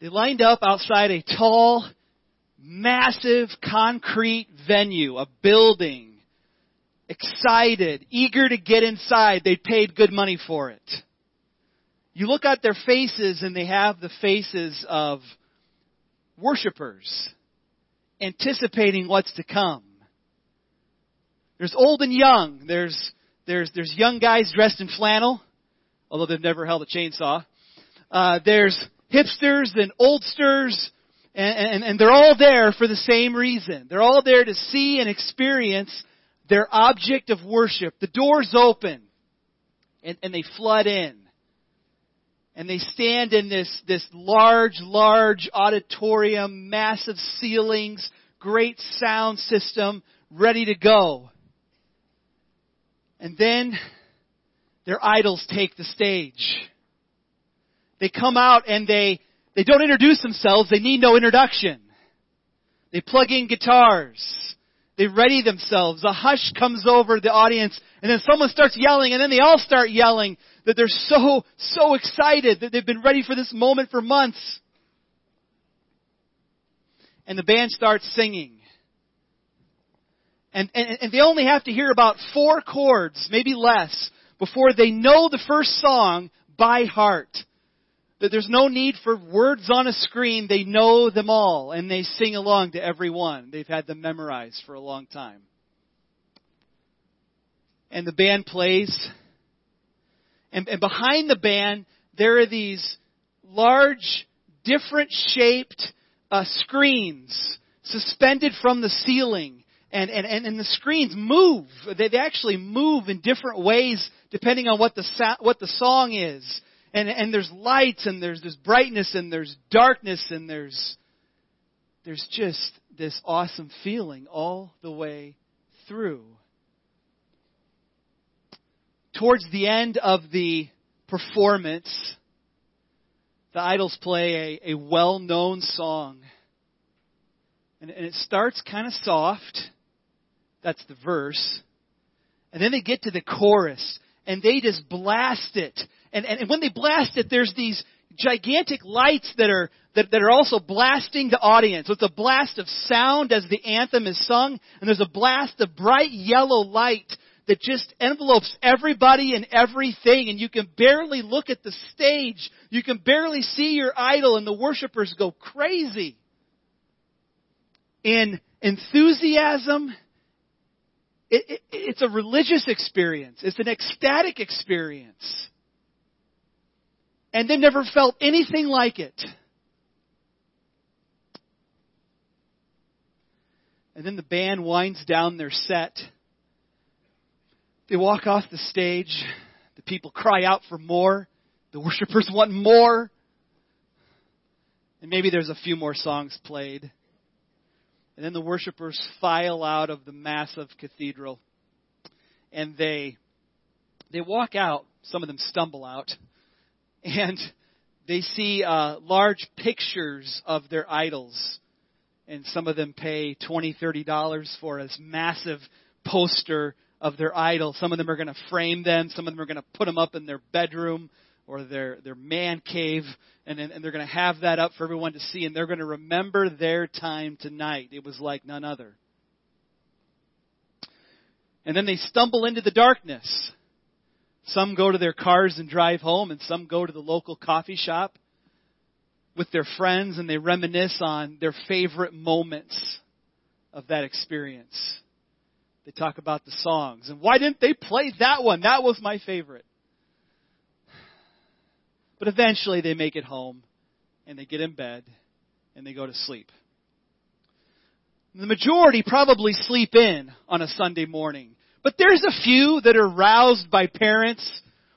They lined up outside a tall, massive concrete venue, a building, excited, eager to get inside. They paid good money for it. You look at their faces and they have the faces of worshipers anticipating what's to come. There's old and young. There's, there's, there's young guys dressed in flannel, although they've never held a chainsaw. Uh, there's hipsters and oldsters, and, and, and they're all there for the same reason. They're all there to see and experience their object of worship. The doors open, and, and they flood in. And they stand in this, this large, large auditorium, massive ceilings, great sound system, ready to go. And then their idols take the stage. They come out and they, they don't introduce themselves. They need no introduction. They plug in guitars. They ready themselves. A hush comes over the audience and then someone starts yelling and then they all start yelling that they're so, so excited that they've been ready for this moment for months. And the band starts singing. And, and, and they only have to hear about four chords, maybe less, before they know the first song by heart. That there's no need for words on a screen. They know them all and they sing along to every one. They've had them memorized for a long time. And the band plays. And, and behind the band, there are these large, different shaped uh, screens suspended from the ceiling and, and, and, and the screens move. They, they actually move in different ways depending on what the, what the song is. And, and there's lights and there's, this brightness and there's darkness and there's, there's just this awesome feeling all the way through. Towards the end of the performance, the idols play a, a well known song. And, and it starts kind of soft that's the verse. And then they get to the chorus and they just blast it. And, and, and when they blast it, there's these gigantic lights that are that, that are also blasting the audience. So it's a blast of sound as the anthem is sung, and there's a blast of bright yellow light that just envelopes everybody and everything, and you can barely look at the stage. You can barely see your idol, and the worshipers go crazy. In enthusiasm it, it, it's a religious experience. It's an ecstatic experience. And they've never felt anything like it. And then the band winds down their set. They walk off the stage. The people cry out for more. The worshipers want more. And maybe there's a few more songs played. And then the worshipers file out of the massive cathedral. And they they walk out, some of them stumble out, and they see uh, large pictures of their idols. And some of them pay twenty, thirty dollars for a massive poster of their idol. Some of them are going to frame them. Some of them are going to put them up in their bedroom or their, their man cave, and, and they're going to have that up for everyone to see, and they're going to remember their time tonight. It was like none other. And then they stumble into the darkness. Some go to their cars and drive home, and some go to the local coffee shop with their friends, and they reminisce on their favorite moments of that experience. They talk about the songs. And why didn't they play that one? That was my favorite. But eventually they make it home and they get in bed and they go to sleep. The majority probably sleep in on a Sunday morning. But there's a few that are roused by parents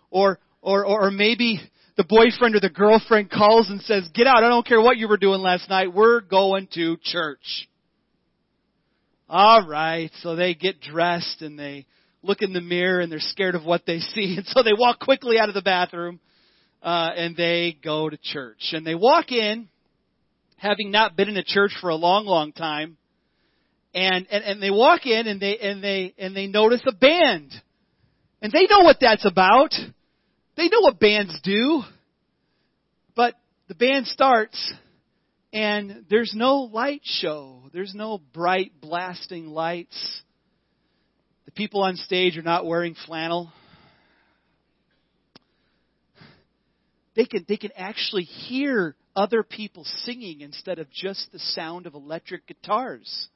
or, or, or maybe the boyfriend or the girlfriend calls and says, get out. I don't care what you were doing last night. We're going to church. All right. So they get dressed and they look in the mirror and they're scared of what they see. And so they walk quickly out of the bathroom uh, and they go to church. And they walk in, having not been in a church for a long, long time, and, and, and they walk in and they, and they, and they notice a band. And they know what that's about. They know what bands do. But the band starts And there's no light show. There's no bright blasting lights. The people on stage are not wearing flannel. They can, they can actually hear other people singing instead of just the sound of electric guitars.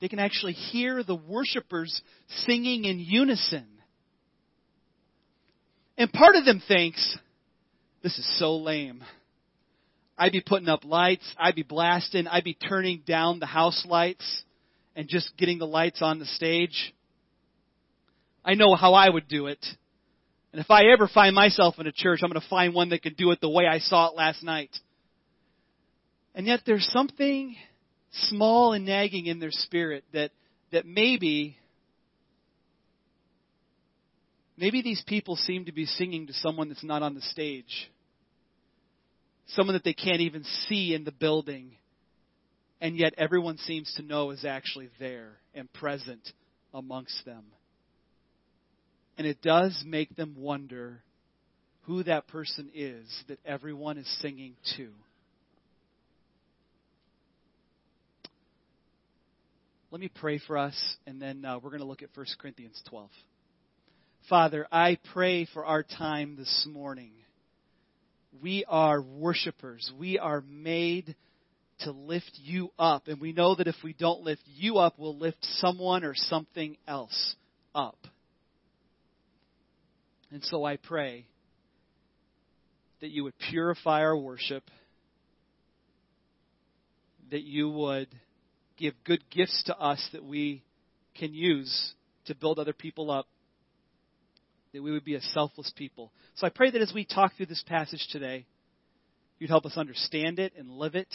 They can actually hear the worshipers singing in unison. And part of them thinks, this is so lame. I'd be putting up lights, I'd be blasting, I'd be turning down the house lights and just getting the lights on the stage. I know how I would do it. And if I ever find myself in a church, I'm going to find one that can do it the way I saw it last night. And yet there's something small and nagging in their spirit that, that maybe, maybe these people seem to be singing to someone that's not on the stage. Someone that they can't even see in the building. And yet everyone seems to know is actually there and present amongst them. And it does make them wonder who that person is that everyone is singing to. Let me pray for us, and then uh, we're going to look at 1 Corinthians 12. Father, I pray for our time this morning. We are worshipers. We are made to lift you up. And we know that if we don't lift you up, we'll lift someone or something else up. And so I pray that you would purify our worship, that you would give good gifts to us that we can use to build other people up, that we would be a selfless people. So I pray that as we talk through this passage today, you'd help us understand it and live it,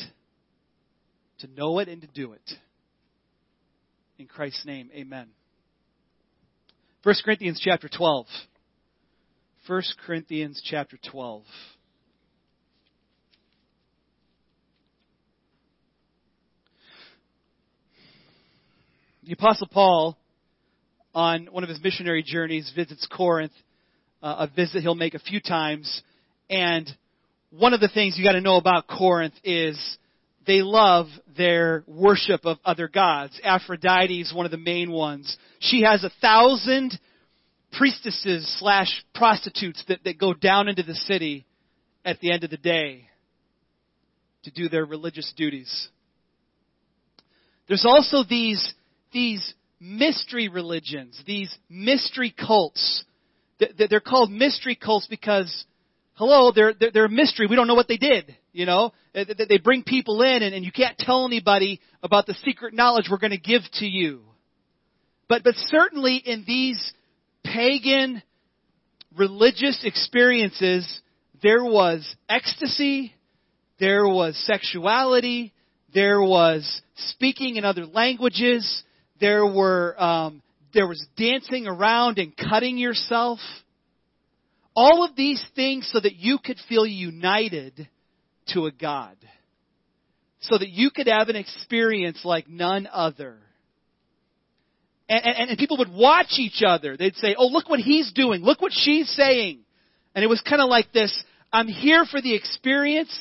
to know it and to do it. In Christ's name, amen. 1 Corinthians chapter 12. 1 Corinthians chapter 12. The Apostle Paul, on one of his missionary journeys, visits Corinth, uh, a visit he'll make a few times. And one of the things you got to know about Corinth is they love their worship of other gods. Aphrodite is one of the main ones. She has a thousand priestesses slash prostitutes that, that go down into the city at the end of the day to do their religious duties. There's also these, these mystery religions, these mystery cults. They're called mystery cults because, hello, they're, they're, a mystery. We don't know what they did. You know, they bring people in and you can't tell anybody about the secret knowledge we're going to give to you. But, but certainly in these pagan religious experiences, there was ecstasy, there was sexuality, there was speaking in other languages, there were um, there was dancing around and cutting yourself. All of these things so that you could feel united to a God. So that you could have an experience like none other and, and, and people would watch each other. They'd say, oh, look what he's doing. Look what she's saying. And it was kind of like this, I'm here for the experience.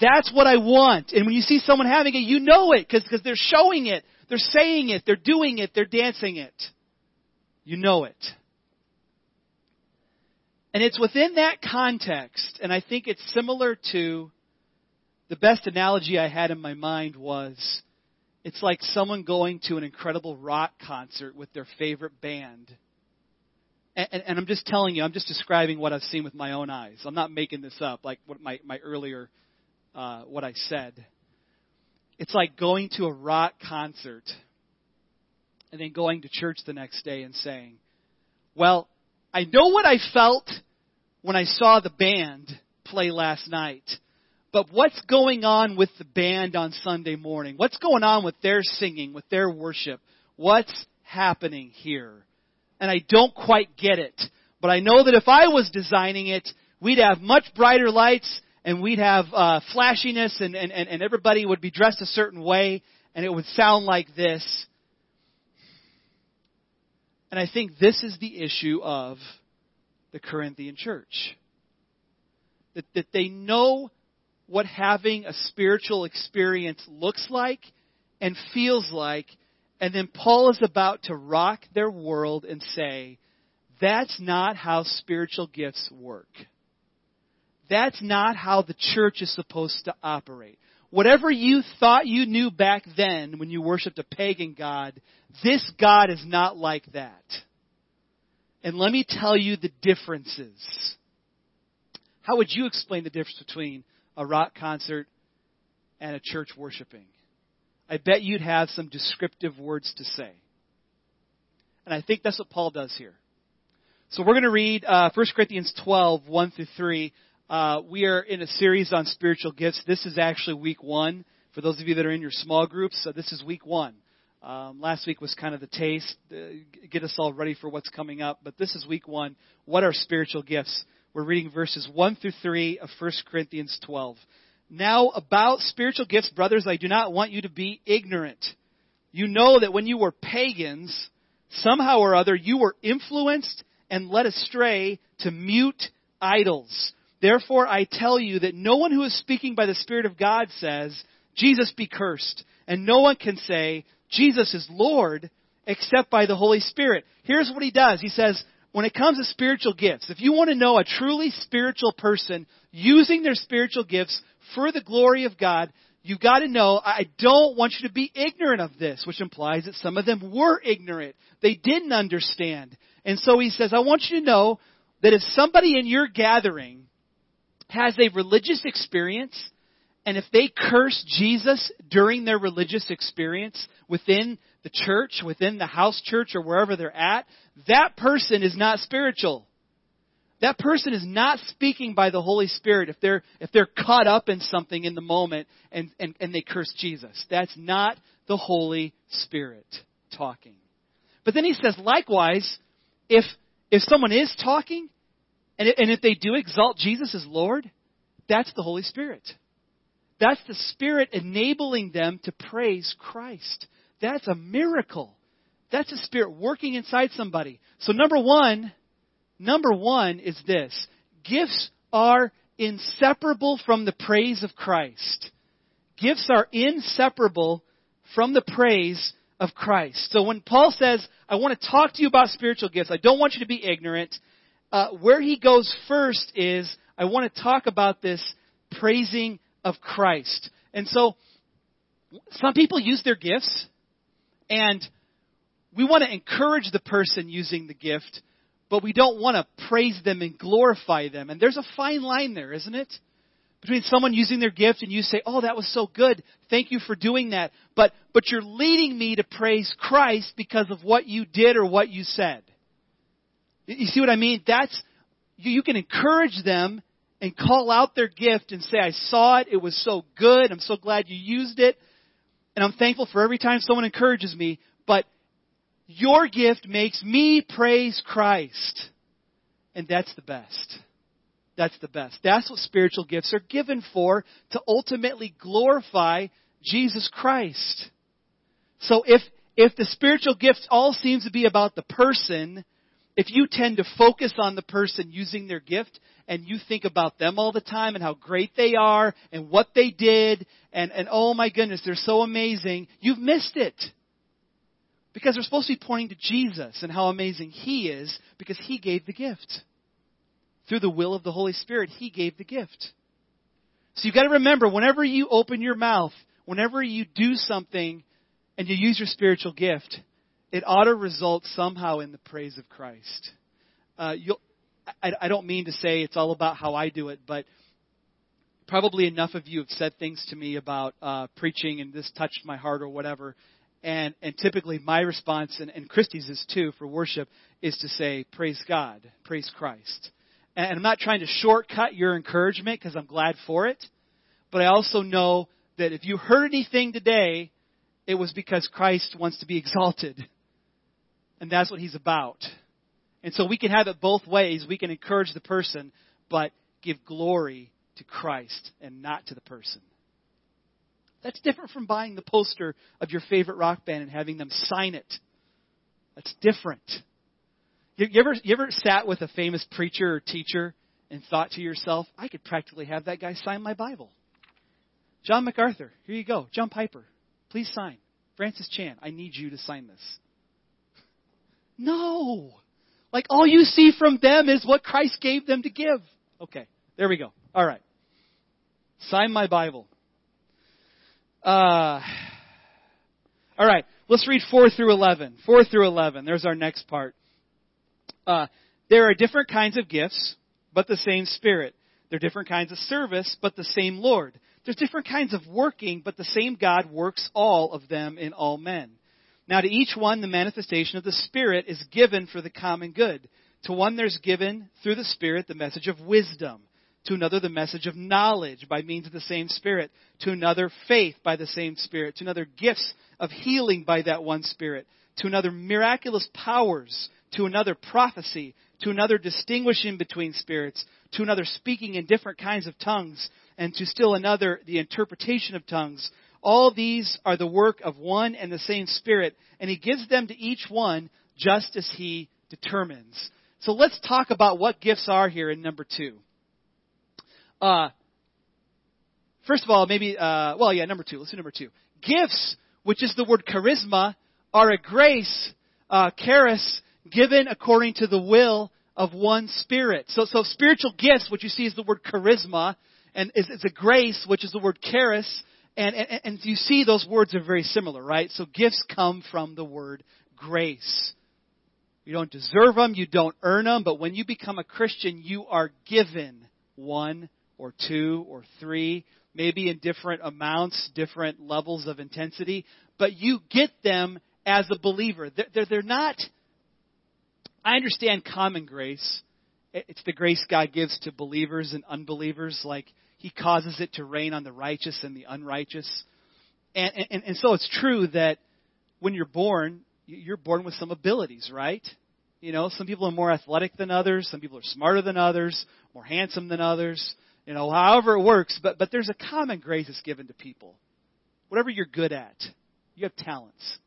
That's what I want. And when you see someone having it, you know it because they're showing it. They're saying it. They're doing it. They're dancing it. You know it. And it's within that context, and I think it's similar to the best analogy I had in my mind was it's like someone going to an incredible rock concert with their favorite band. And, and, and, I'm just telling you, I'm just describing what I've seen with my own eyes. I'm not making this up, like what my, my earlier, uh, what I said. It's like going to a rock concert and then going to church the next day and saying, well, I know what I felt when I saw the band play last night. But what's going on with the band on Sunday morning? What's going on with their singing, with their worship? What's happening here? And I don't quite get it. But I know that if I was designing it, we'd have much brighter lights and we'd have uh, flashiness and, and, and everybody would be dressed a certain way and it would sound like this. And I think this is the issue of the Corinthian church. That, that they know what having a spiritual experience looks like and feels like. And then Paul is about to rock their world and say, that's not how spiritual gifts work. That's not how the church is supposed to operate. Whatever you thought you knew back then when you worshiped a pagan God, this God is not like that. And let me tell you the differences. How would you explain the difference between a rock concert and a church worshiping? I bet you'd have some descriptive words to say. And I think that's what Paul does here. So we're going to read uh, 1 Corinthians 12, 1 through 3. Uh, we are in a series on spiritual gifts. This is actually week one. For those of you that are in your small groups, uh, this is week one. Um, last week was kind of the taste, uh, get us all ready for what's coming up. But this is week one. What are spiritual gifts? We're reading verses 1 through 3 of 1 Corinthians 12. Now, about spiritual gifts, brothers, I do not want you to be ignorant. You know that when you were pagans, somehow or other, you were influenced and led astray to mute idols. Therefore, I tell you that no one who is speaking by the Spirit of God says, Jesus be cursed. And no one can say, Jesus is Lord, except by the Holy Spirit. Here's what he does. He says, when it comes to spiritual gifts, if you want to know a truly spiritual person using their spiritual gifts for the glory of God, you've got to know I don't want you to be ignorant of this, which implies that some of them were ignorant. They didn't understand. And so he says, I want you to know that if somebody in your gathering has a religious experience, and if they curse Jesus during their religious experience within the church, within the house church, or wherever they're at, that person is not spiritual. That person is not speaking by the Holy Spirit if they're, if they're caught up in something in the moment and, and, and they curse Jesus. That's not the Holy Spirit talking. But then he says, likewise, if, if someone is talking, and, and if they do exalt Jesus as Lord, that's the Holy Spirit. That's the Spirit enabling them to praise Christ. That's a miracle. That's a spirit working inside somebody. So number one, number one is this. Gifts are inseparable from the praise of Christ. Gifts are inseparable from the praise of Christ. So when Paul says, I want to talk to you about spiritual gifts, I don't want you to be ignorant, uh, where he goes first is, I want to talk about this praising of Christ. And so, some people use their gifts, and we want to encourage the person using the gift, but we don't want to praise them and glorify them. And there's a fine line there, isn't it? Between someone using their gift and you say, "Oh, that was so good. Thank you for doing that." But but you're leading me to praise Christ because of what you did or what you said. You see what I mean? That's you, you can encourage them and call out their gift and say, "I saw it. It was so good. I'm so glad you used it." And I'm thankful for every time someone encourages me, but your gift makes me praise Christ. And that's the best. That's the best. That's what spiritual gifts are given for, to ultimately glorify Jesus Christ. So if, if the spiritual gifts all seems to be about the person, if you tend to focus on the person using their gift and you think about them all the time and how great they are and what they did and, and oh my goodness, they're so amazing, you've missed it. Because we're supposed to be pointing to Jesus and how amazing He is because He gave the gift. Through the will of the Holy Spirit, He gave the gift. So you've got to remember, whenever you open your mouth, whenever you do something and you use your spiritual gift, it ought to result somehow in the praise of Christ. Uh, I, I don't mean to say it's all about how I do it, but probably enough of you have said things to me about uh, preaching and this touched my heart or whatever. And, and typically my response, and, and Christie's is too for worship, is to say, praise God, praise Christ. And, and I'm not trying to shortcut your encouragement because I'm glad for it. But I also know that if you heard anything today, it was because Christ wants to be exalted. And that's what he's about. And so we can have it both ways. We can encourage the person, but give glory to Christ and not to the person. That's different from buying the poster of your favorite rock band and having them sign it. That's different. You, ever, you ever sat with a famous preacher or teacher and thought to yourself, I could practically have that guy sign my Bible? John MacArthur, here you go. John Piper, please sign. Francis Chan, I need you to sign this. No. Like all you see from them is what Christ gave them to give. Okay, there we go. All right. Sign my Bible. Uh, all right, let's read 4 through 11. 4 through 11. There's our next part. Uh, there are different kinds of gifts, but the same Spirit. There are different kinds of service, but the same Lord. There's different kinds of working, but the same God works all of them in all men. Now to each one the manifestation of the Spirit is given for the common good. To one there's given through the Spirit the message of wisdom. To another the message of knowledge by means of the same Spirit. To another faith by the same Spirit. To another gifts of healing by that one Spirit. To another miraculous powers. To another prophecy. To another distinguishing between spirits. To another speaking in different kinds of tongues. And to still another the interpretation of tongues. All these are the work of one and the same Spirit, and He gives them to each one just as He determines. So let's talk about what gifts are here in number two. Uh, first of all, maybe, uh, well, yeah, number two. Let's do number two. Gifts, which is the word charisma, are a grace, uh, charis, given according to the will of one Spirit. So, so spiritual gifts, what you see is the word charisma, and is, is a grace, which is the word charis, and, and, and you see those words are very similar, right? So gifts come from the word grace. You don't deserve them, you don't earn them, but when you become a Christian, you are given one or two or three, maybe in different amounts, different levels of intensity, but you get them as a believer. They're, they're, they're not, I understand common grace. It's the grace God gives to believers and unbelievers. Like, he causes it to rain on the righteous and the unrighteous. And, and, and so it's true that when you're born, you're born with some abilities, right? You know, some people are more athletic than others, some people are smarter than others, more handsome than others, you know, however it works, but, but there's a common grace that's given to people. Whatever you're good at, you have talents.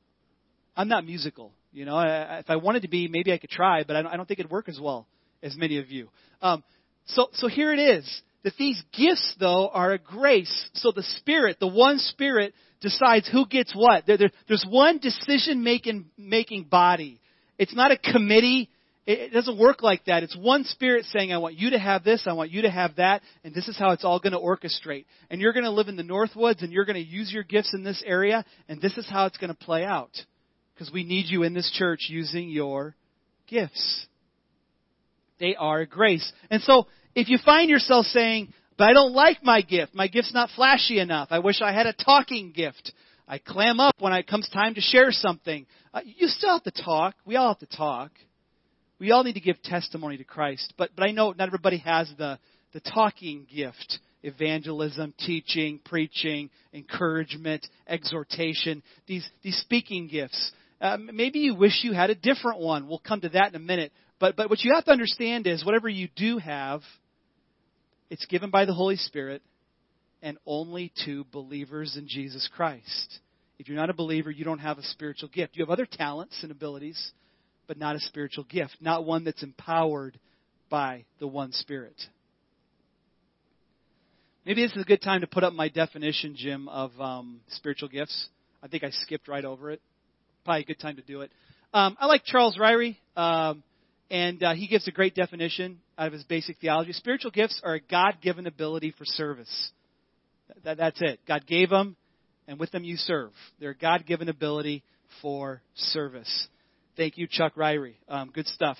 I'm not musical, you know, I, if I wanted to be, maybe I could try, but I don't, I don't think it'd work as well as many of you. Um, so, so here it is that these gifts, though, are a grace. So the Spirit, the one Spirit, decides who gets what. There, there, there's one decision making, making body. It's not a committee. It, it doesn't work like that. It's one Spirit saying, I want you to have this, I want you to have that, and this is how it's all going to orchestrate. And you're going to live in the Northwoods, and you're going to use your gifts in this area, and this is how it's going to play out. Because we need you in this church using your gifts. They are a grace. And so if you find yourself saying, but I don't like my gift, my gift's not flashy enough, I wish I had a talking gift, I clam up when it comes time to share something, uh, you still have to talk. We all have to talk. We all need to give testimony to Christ. But, but I know not everybody has the, the talking gift evangelism, teaching, preaching, encouragement, exhortation, these, these speaking gifts. Um, maybe you wish you had a different one. We'll come to that in a minute. But, but what you have to understand is whatever you do have, it's given by the Holy Spirit and only to believers in Jesus Christ. If you're not a believer, you don't have a spiritual gift. You have other talents and abilities, but not a spiritual gift, not one that's empowered by the one Spirit. Maybe this is a good time to put up my definition, Jim, of um, spiritual gifts. I think I skipped right over it. Probably a good time to do it. Um, I like Charles Ryrie. Um, and uh, he gives a great definition out of his basic theology. Spiritual gifts are a God given ability for service. That, that's it. God gave them, and with them you serve. They're a God given ability for service. Thank you, Chuck Ryrie. Um, good stuff.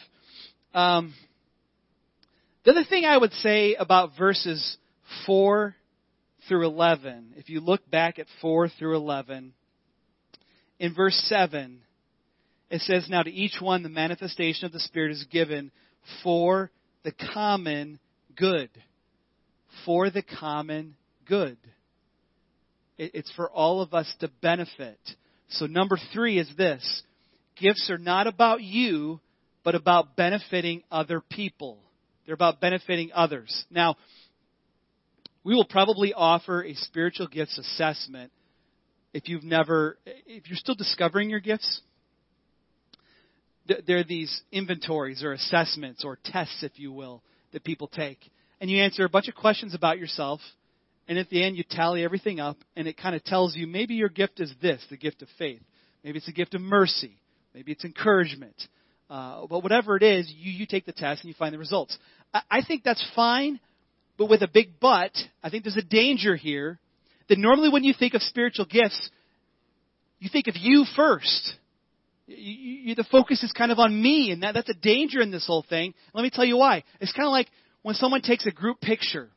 Um, the other thing I would say about verses 4 through 11, if you look back at 4 through 11, in verse 7, it says, Now to each one the manifestation of the Spirit is given for the common good. For the common good. It's for all of us to benefit. So, number three is this gifts are not about you, but about benefiting other people. They're about benefiting others. Now, we will probably offer a spiritual gifts assessment if you've never, if you're still discovering your gifts there are these inventories or assessments or tests, if you will, that people take. And you answer a bunch of questions about yourself, And at the end, you tally everything up, and it kind of tells you maybe your gift is this the gift of faith. Maybe it's a gift of mercy. Maybe it's encouragement. Uh, but whatever it is, you, you take the test and you find the results. I, I think that's fine, but with a big but, I think there's a danger here that normally when you think of spiritual gifts, you think of you first. You, you, the focus is kind of on me, and that, that's a danger in this whole thing. Let me tell you why. It's kind of like when someone takes a group picture.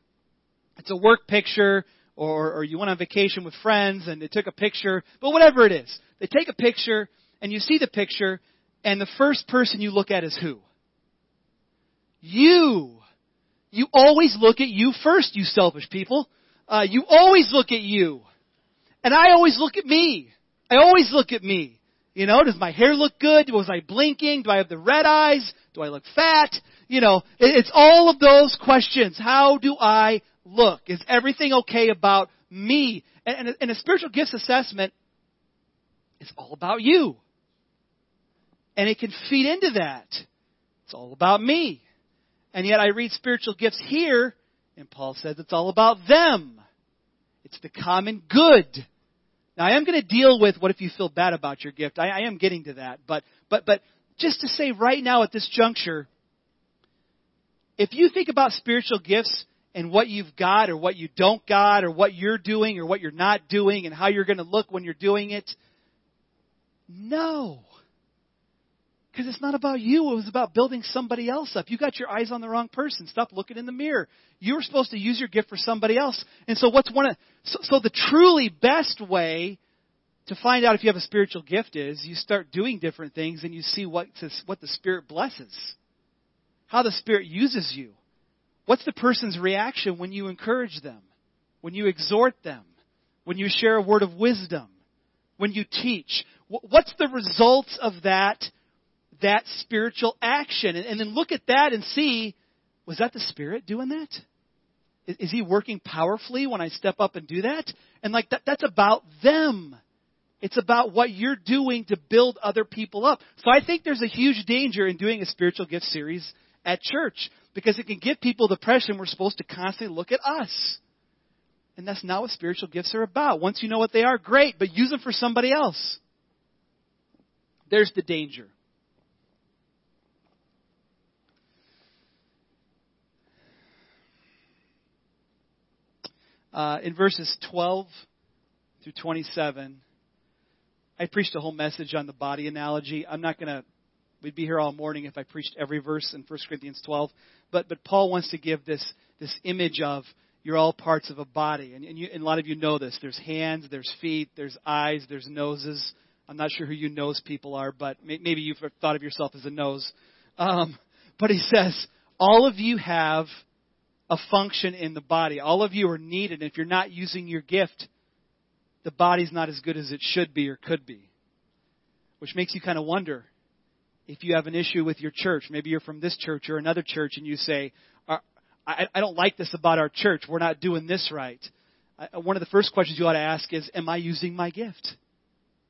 It's a work picture, or, or you went on vacation with friends and they took a picture, but whatever it is. They take a picture, and you see the picture, and the first person you look at is who? You. You always look at you first, you selfish people. Uh, you always look at you. And I always look at me. I always look at me. You know, does my hair look good? Was I blinking? Do I have the red eyes? Do I look fat? You know, it's all of those questions. How do I look? Is everything okay about me? And, a spiritual gifts assessment is all about you. And it can feed into that. It's all about me. And yet I read spiritual gifts here, and Paul says it's all about them. It's the common good. Now I am going to deal with what if you feel bad about your gift. I, I am getting to that. But, but, but just to say right now at this juncture, if you think about spiritual gifts and what you've got or what you don't got or what you're doing or what you're not doing and how you're going to look when you're doing it, no. Because it's not about you. It was about building somebody else up. You got your eyes on the wrong person. Stop looking in the mirror. You were supposed to use your gift for somebody else. And so what's one of, so, so the truly best way to find out if you have a spiritual gift is you start doing different things and you see what, what the Spirit blesses. How the Spirit uses you. What's the person's reaction when you encourage them? When you exhort them? When you share a word of wisdom? When you teach? What's the results of that that spiritual action. And, and then look at that and see, was that the Spirit doing that? Is, is He working powerfully when I step up and do that? And like that, that's about them. It's about what you're doing to build other people up. So I think there's a huge danger in doing a spiritual gift series at church because it can give people the impression we're supposed to constantly look at us. And that's not what spiritual gifts are about. Once you know what they are, great, but use them for somebody else. There's the danger. Uh, in verses 12 through 27, I preached a whole message on the body analogy. I'm not going to, we'd be here all morning if I preached every verse in 1 Corinthians 12. But, but Paul wants to give this, this image of you're all parts of a body. And, and, you, and a lot of you know this. There's hands, there's feet, there's eyes, there's noses. I'm not sure who you nose people are, but maybe you've thought of yourself as a nose. Um, but he says, all of you have a function in the body. All of you are needed. If you're not using your gift, the body's not as good as it should be or could be. Which makes you kind of wonder if you have an issue with your church. Maybe you're from this church or another church and you say, uh, I, I don't like this about our church. We're not doing this right. One of the first questions you ought to ask is, Am I using my gift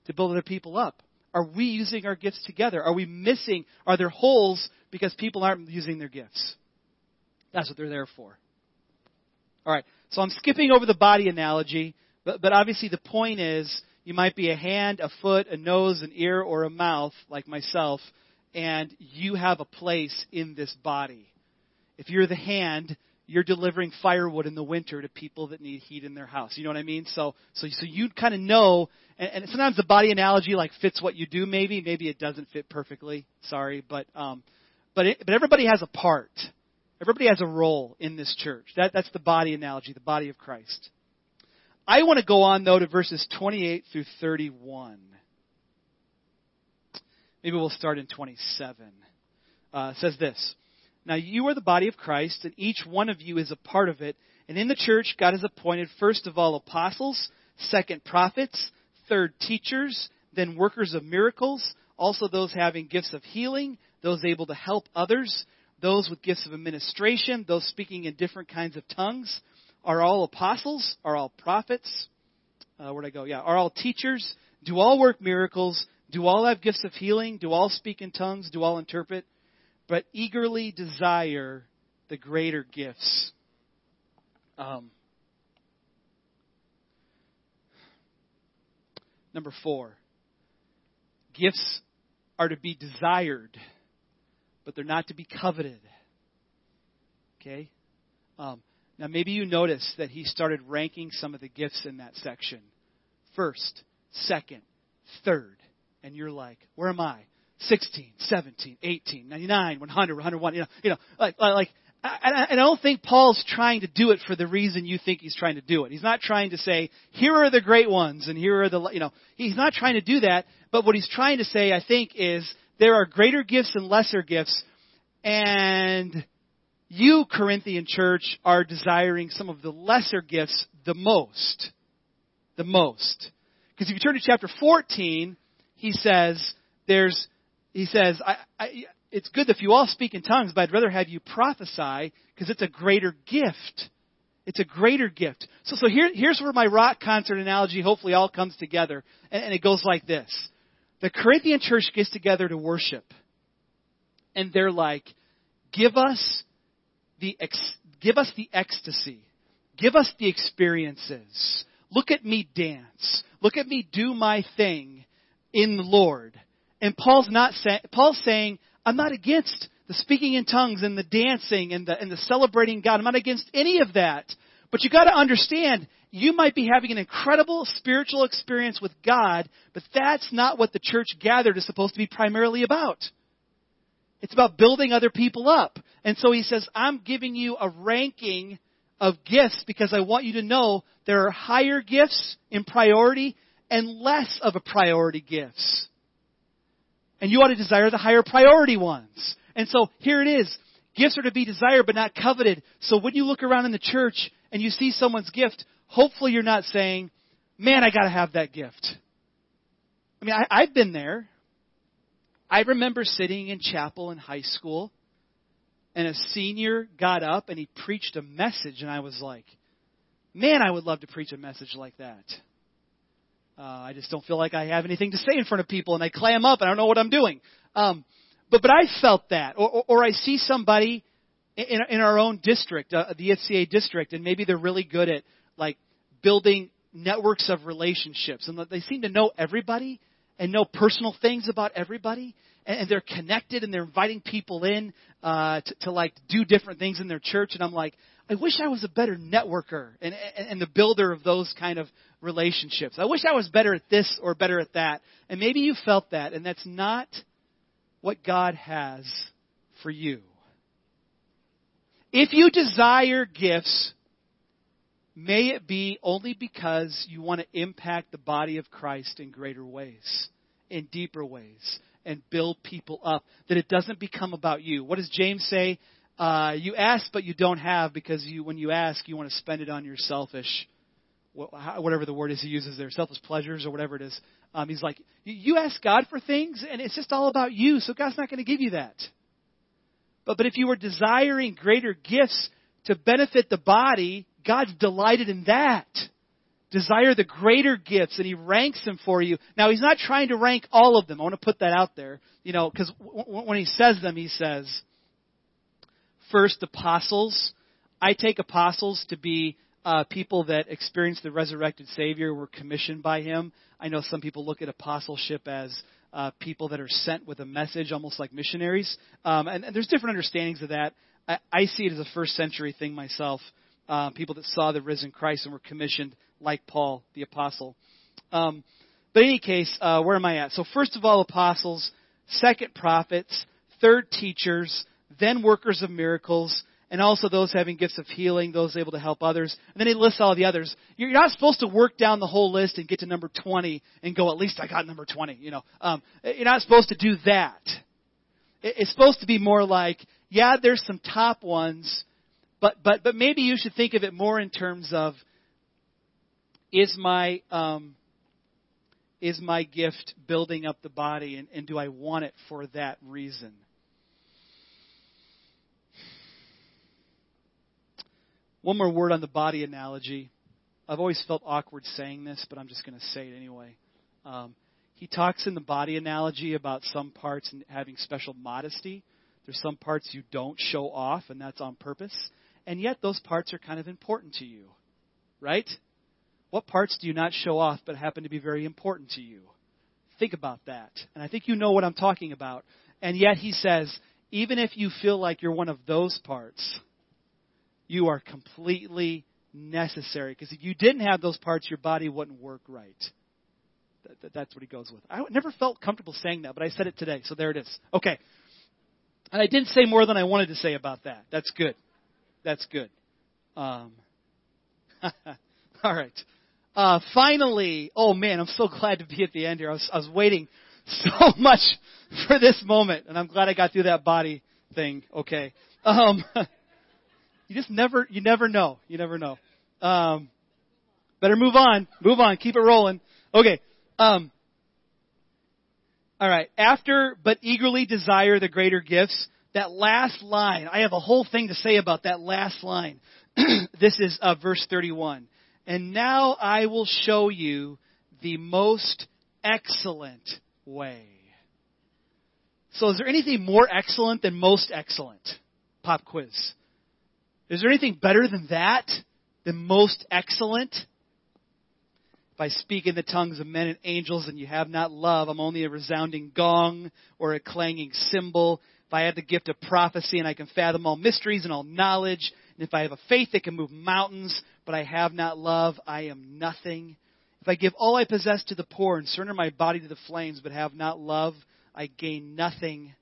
to build other people up? Are we using our gifts together? Are we missing? Are there holes because people aren't using their gifts? That's what they're there for. All right, so I'm skipping over the body analogy, but, but obviously the point is you might be a hand, a foot, a nose, an ear, or a mouth, like myself, and you have a place in this body. If you're the hand, you're delivering firewood in the winter to people that need heat in their house. You know what I mean? So, so, so you kind of know, and, and sometimes the body analogy like fits what you do. Maybe, maybe it doesn't fit perfectly. Sorry, but um, but it, but everybody has a part. Everybody has a role in this church. That, that's the body analogy, the body of Christ. I want to go on, though, to verses 28 through 31. Maybe we'll start in 27. Uh, says this Now you are the body of Christ, and each one of you is a part of it. And in the church, God has appointed first of all apostles, second prophets, third teachers, then workers of miracles, also those having gifts of healing, those able to help others those with gifts of administration, those speaking in different kinds of tongues. Are all apostles? Are all prophets? Uh, where'd I go? Yeah. Are all teachers? Do all work miracles? Do all have gifts of healing? Do all speak in tongues? Do all interpret? But eagerly desire the greater gifts. Um, number four gifts are to be desired but they're not to be coveted. Okay? Um, now, maybe you noticed that he started ranking some of the gifts in that section first, second, third. And you're like, where am I? 16, 17, 18, 99, 100, 101. You know, you know like, like I, I don't think Paul's trying to do it for the reason you think he's trying to do it. He's not trying to say, here are the great ones and here are the, you know, he's not trying to do that. But what he's trying to say, I think, is there are greater gifts and lesser gifts. And you, Corinthian church, are desiring some of the lesser gifts the most. The most. Because if you turn to chapter 14, he says, there's, he says, I, I, it's good if you all speak in tongues, but I'd rather have you prophesy because it's a greater gift. It's a greater gift. So, so here, here's where my rock concert analogy hopefully all comes together. And, and it goes like this. The Corinthian church gets together to worship. And they're like, give us the, ex- give us the ecstasy. Give us the experiences. Look at me dance. Look at me do my thing in the Lord. And Paul's not saying, Paul's saying, I'm not against the speaking in tongues and the dancing and the, and the celebrating God. I'm not against any of that. But you gotta understand, you might be having an incredible spiritual experience with God, but that's not what the church gathered is supposed to be primarily about. It's about building other people up. And so he says, I'm giving you a ranking of gifts because I want you to know there are higher gifts in priority and less of a priority gifts. And you ought to desire the higher priority ones. And so here it is. Gifts are to be desired but not coveted. So when you look around in the church and you see someone's gift, hopefully you're not saying, man, I gotta have that gift. I mean, I, I've been there. I remember sitting in chapel in high school and a senior got up and he preached a message and I was like, man, I would love to preach a message like that. Uh, I just don't feel like I have anything to say in front of people, and I clam up, and I don't know what I'm doing. Um, but but I felt that, or, or, or I see somebody in, in our own district, uh, the FCA district, and maybe they're really good at like building networks of relationships, and they seem to know everybody and know personal things about everybody, and, and they're connected, and they're inviting people in uh, to, to like do different things in their church, and I'm like, I wish I was a better networker and, and, and the builder of those kind of relationships. I wish I was better at this or better at that. And maybe you felt that, and that's not what God has for you. If you desire gifts, may it be only because you want to impact the body of Christ in greater ways, in deeper ways, and build people up, that it doesn't become about you. What does James say? Uh, you ask, but you don't have because you, when you ask, you want to spend it on your selfish, whatever the word is he uses there, selfish pleasures or whatever it is. Um, he's like, you ask God for things, and it's just all about you, so God's not going to give you that. But but if you were desiring greater gifts to benefit the body, God's delighted in that. Desire the greater gifts, and He ranks them for you. Now He's not trying to rank all of them. I want to put that out there, you know, because when He says them, He says first apostles. I take apostles to be uh, people that experienced the resurrected Savior, were commissioned by Him. I know some people look at apostleship as uh, people that are sent with a message, almost like missionaries. Um, and, and there's different understandings of that. I, I see it as a first century thing myself. Uh, people that saw the risen Christ and were commissioned, like Paul, the apostle. Um, but in any case, uh, where am I at? So first of all, apostles. Second, prophets. Third, teachers then workers of miracles, and also those having gifts of healing, those able to help others. And then he lists all the others. You're not supposed to work down the whole list and get to number 20 and go, at least I got number 20, you know. Um, you're not supposed to do that. It's supposed to be more like, yeah, there's some top ones, but, but, but maybe you should think of it more in terms of, is my, um, is my gift building up the body and, and do I want it for that reason? One more word on the body analogy. I've always felt awkward saying this, but I'm just going to say it anyway. Um, he talks in the body analogy about some parts and having special modesty. There's some parts you don't show off, and that's on purpose. And yet, those parts are kind of important to you, right? What parts do you not show off but happen to be very important to you? Think about that. And I think you know what I'm talking about. And yet he says, even if you feel like you're one of those parts, you are completely necessary. Because if you didn't have those parts, your body wouldn't work right. That's what he goes with. I never felt comfortable saying that, but I said it today, so there it is. Okay. And I didn't say more than I wanted to say about that. That's good. That's good. Um, all right. Uh, finally, oh man, I'm so glad to be at the end here. I was, I was waiting so much for this moment, and I'm glad I got through that body thing. Okay. Um, you just never, you never know. You never know. Um, better move on. Move on. Keep it rolling. Okay. Um, all right. After, but eagerly desire the greater gifts. That last line, I have a whole thing to say about that last line. this is uh, verse 31. And now I will show you the most excellent way. So, is there anything more excellent than most excellent? Pop quiz. Is there anything better than that? Than most excellent? If I speak in the tongues of men and angels and you have not love, I'm only a resounding gong or a clanging cymbal. If I have the gift of prophecy and I can fathom all mysteries and all knowledge, and if I have a faith that can move mountains, but I have not love, I am nothing. If I give all I possess to the poor and surrender my body to the flames, but have not love, I gain nothing.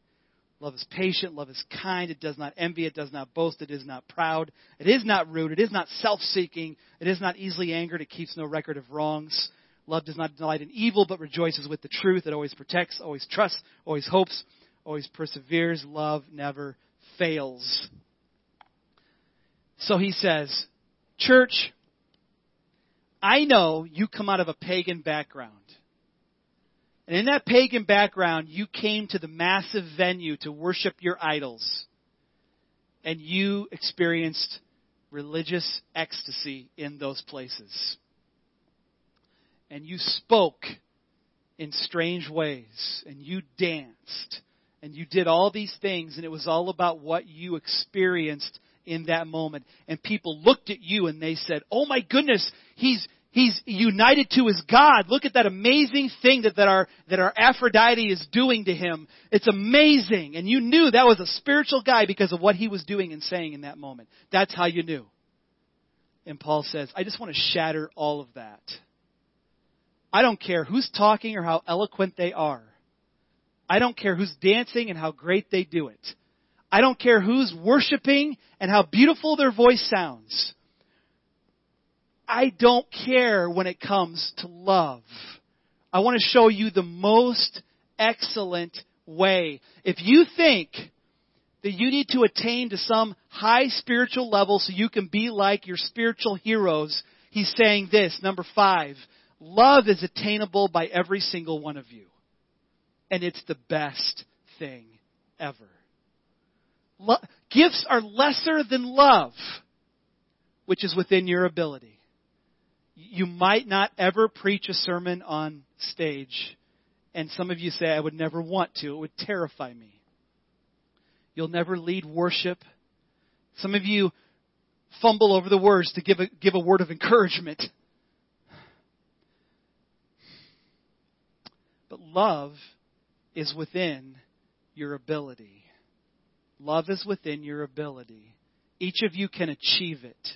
Love is patient, love is kind, it does not envy, it does not boast, it is not proud, it is not rude, it is not self seeking, it is not easily angered, it keeps no record of wrongs. Love does not delight in evil, but rejoices with the truth. It always protects, always trusts, always hopes, always perseveres. Love never fails. So he says, Church, I know you come out of a pagan background. And in that pagan background, you came to the massive venue to worship your idols. And you experienced religious ecstasy in those places. And you spoke in strange ways. And you danced. And you did all these things. And it was all about what you experienced in that moment. And people looked at you and they said, Oh my goodness, he's, he's united to his God. Look at that amazing thing that, that our, that our Aphrodite is doing to him. It's amazing. And you knew that was a spiritual guy because of what he was doing and saying in that moment. That's how you knew. And Paul says, I just want to shatter all of that. I don't care who's talking or how eloquent they are. I don't care who's dancing and how great they do it. I don't care who's worshiping and how beautiful their voice sounds. I don't care when it comes to love. I want to show you the most excellent way. If you think that you need to attain to some high spiritual level so you can be like your spiritual heroes, he's saying this, number five, love is attainable by every single one of you. And it's the best thing ever. Lo- gifts are lesser than love, which is within your ability. You might not ever preach a sermon on stage, and some of you say, I would never want to. It would terrify me. You'll never lead worship. Some of you fumble over the words to give a, give a word of encouragement. But love is within your ability. Love is within your ability. Each of you can achieve it.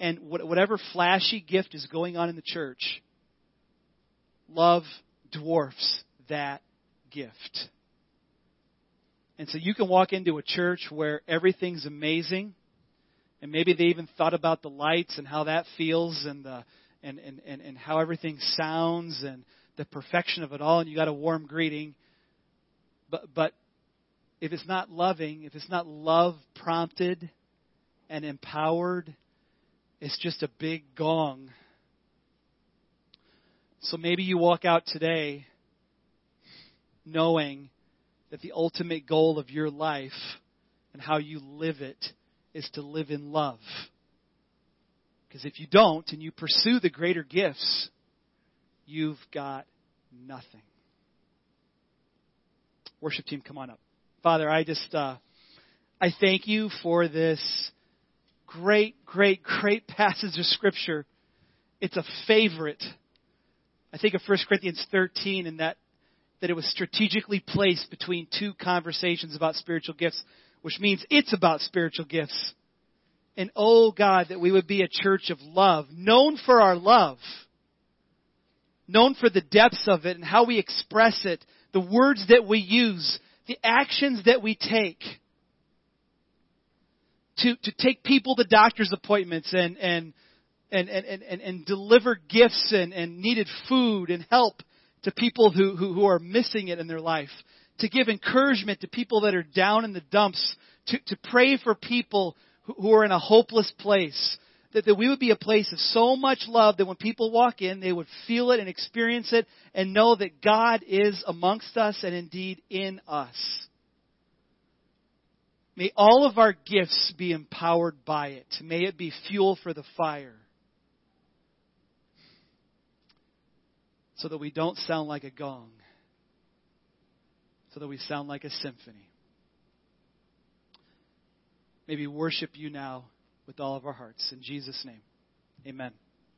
And whatever flashy gift is going on in the church, love dwarfs that gift. And so you can walk into a church where everything's amazing, and maybe they even thought about the lights and how that feels and the and, and, and, and how everything sounds and the perfection of it all, and you got a warm greeting. But but if it's not loving, if it's not love prompted and empowered, it's just a big gong. So maybe you walk out today knowing that the ultimate goal of your life and how you live it is to live in love. Because if you don't and you pursue the greater gifts, you've got nothing. Worship team, come on up. Father, I just, uh, I thank you for this great, great, great passage of Scripture. It's a favorite. I think of 1 Corinthians 13 and that, that it was strategically placed between two conversations about spiritual gifts, which means it's about spiritual gifts. And oh God, that we would be a church of love, known for our love, known for the depths of it and how we express it, the words that we use, the actions that we take. To, to take people to doctor's appointments and, and, and, and, and, and deliver gifts and, and needed food and help to people who, who, who are missing it in their life. To give encouragement to people that are down in the dumps. To, to pray for people who are in a hopeless place. That, that we would be a place of so much love that when people walk in, they would feel it and experience it and know that God is amongst us and indeed in us. May all of our gifts be empowered by it. May it be fuel for the fire. So that we don't sound like a gong. So that we sound like a symphony maybe worship you now with all of our hearts. In Jesus' name, amen.